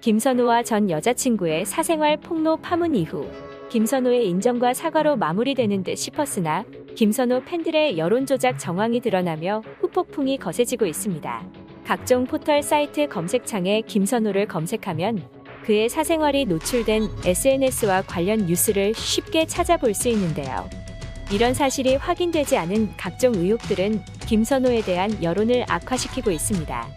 김선호와 전 여자친구의 사생활 폭로 파문 이후 김선호의 인정과 사과로 마무리되는 듯 싶었으나 김선호 팬들의 여론 조작 정황이 드러나며 후폭풍이 거세지고 있습니다. 각종 포털 사이트 검색창에 김선호를 검색하면 그의 사생활이 노출된 SNS와 관련 뉴스를 쉽게 찾아볼 수 있는데요. 이런 사실이 확인되지 않은 각종 의혹들은 김선호에 대한 여론을 악화시키고 있습니다.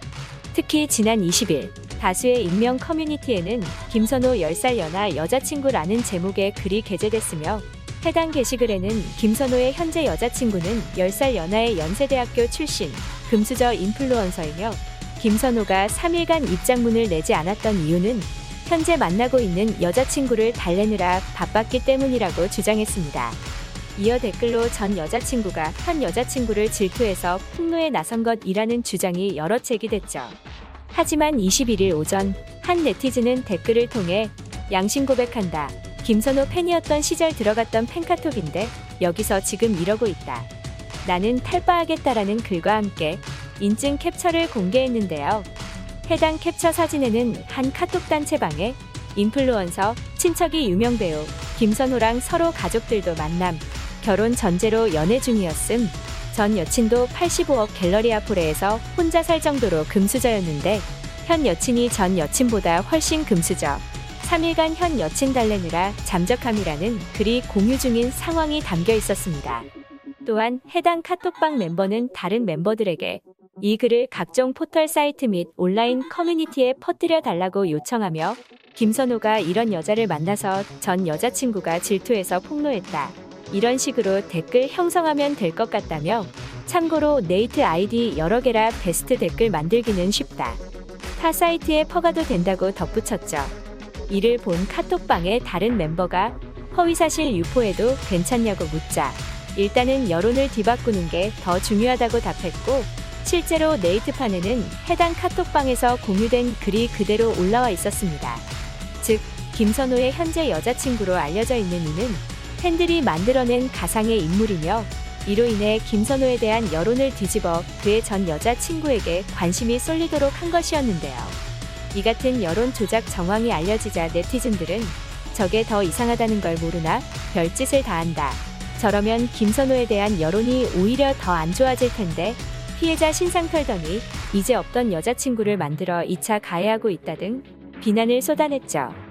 특히 지난 20일 다수의 익명 커뮤니티에는 김선호 10살 연하 여자친구라는 제목의 글이 게재됐으며 해당 게시글에는 김선호의 현재 여자친구는 10살 연하의 연세대학교 출신 금수저 인플루언서이며 김선호가 3일간 입장문을 내지 않았던 이유는 현재 만나고 있는 여자친구를 달래느라 바빴기 때문이라고 주장했습니다. 이어 댓글로 전 여자친구가 현 여자친구를 질투해서 폭로에 나선 것이라는 주장이 여러 제기됐죠. 하지만 21일 오전 한 네티즌은 댓글을 통해 양심 고백한다. 김선호 팬이었던 시절 들어갔던 팬카톡인데 여기서 지금 이러고 있다. 나는 탈바하겠다라는 글과 함께 인증 캡처를 공개했는데요. 해당 캡처 사진에는 한 카톡 단체방에 인플루언서, 친척이 유명 배우, 김선호랑 서로 가족들도 만남, 결혼 전제로 연애 중이었음. 전 여친도 85억 갤러리 아포레에서 혼자 살 정도로 금수저였는데 현 여친이 전 여친보다 훨씬 금수저. 3일간 현 여친 달래느라 잠적함이라는 글이 공유 중인 상황이 담겨 있었습니다. 또한 해당 카톡방 멤버는 다른 멤버들에게 이 글을 각종 포털 사이트 및 온라인 커뮤니티에 퍼뜨려 달라고 요청하며 김선호가 이런 여자를 만나서 전 여자친구가 질투해서 폭로했다. 이런 식으로 댓글 형성하면 될 것 같다며 참고로 네이트 아이디 여러 개라 베스트 댓글 만들기는 쉽다. 타 사이트에 퍼가도 된다고 덧붙였죠. 이를 본 카톡방의 다른 멤버가 허위사실 유포해도 괜찮냐고 묻자 일단은 여론을 뒤바꾸는 게 더 중요하다고 답했고 실제로 네이트판에는 해당 카톡방에서 공유된 글이 그대로 올라와 있었습니다. 즉, 김선호의 현재 여자친구로 알려져 있는 이는 팬들이 만들어낸 가상의 인물이며 이로 인해 김선호에 대한 여론을 뒤집어 그의 전 여자친구에게 관심이 쏠리도록 한 것이었는데요. 이 같은 여론 조작 정황이 알려지자 네티즌들은 저게 더 이상하다는 걸 모르나 별짓을 다 한다. 저러면 김선호에 대한 여론이 오히려 더 안 좋아질 텐데 피해자 신상 털더니 이제 없던 여자친구를 만들어 2차 가해하고 있다 등 비난을 쏟아냈죠.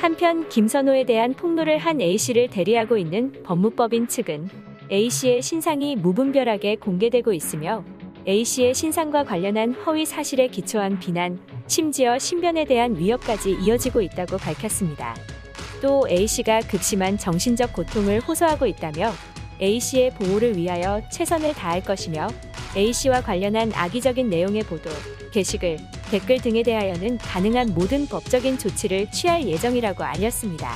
한편 김선호에 대한 폭로를 한 A씨를 대리하고 있는 법무법인 측은 A씨의 신상이 무분별하게 공개되고 있으며 A씨의 신상과 관련한 허위 사실에 기초한 비난, 심지어 신변에 대한 위협까지 이어지고 있다고 밝혔습니다. 또 A씨가 극심한 정신적 고통을 호소하고 있다며 A씨의 보호를 위하여 최선을 다할 것이며 A씨와 관련한 악의적인 내용의 보도, 게시글, 댓글 등에 대하여는 가능한 모든 법적인 조치를 취할 예정이라고 알렸습니다.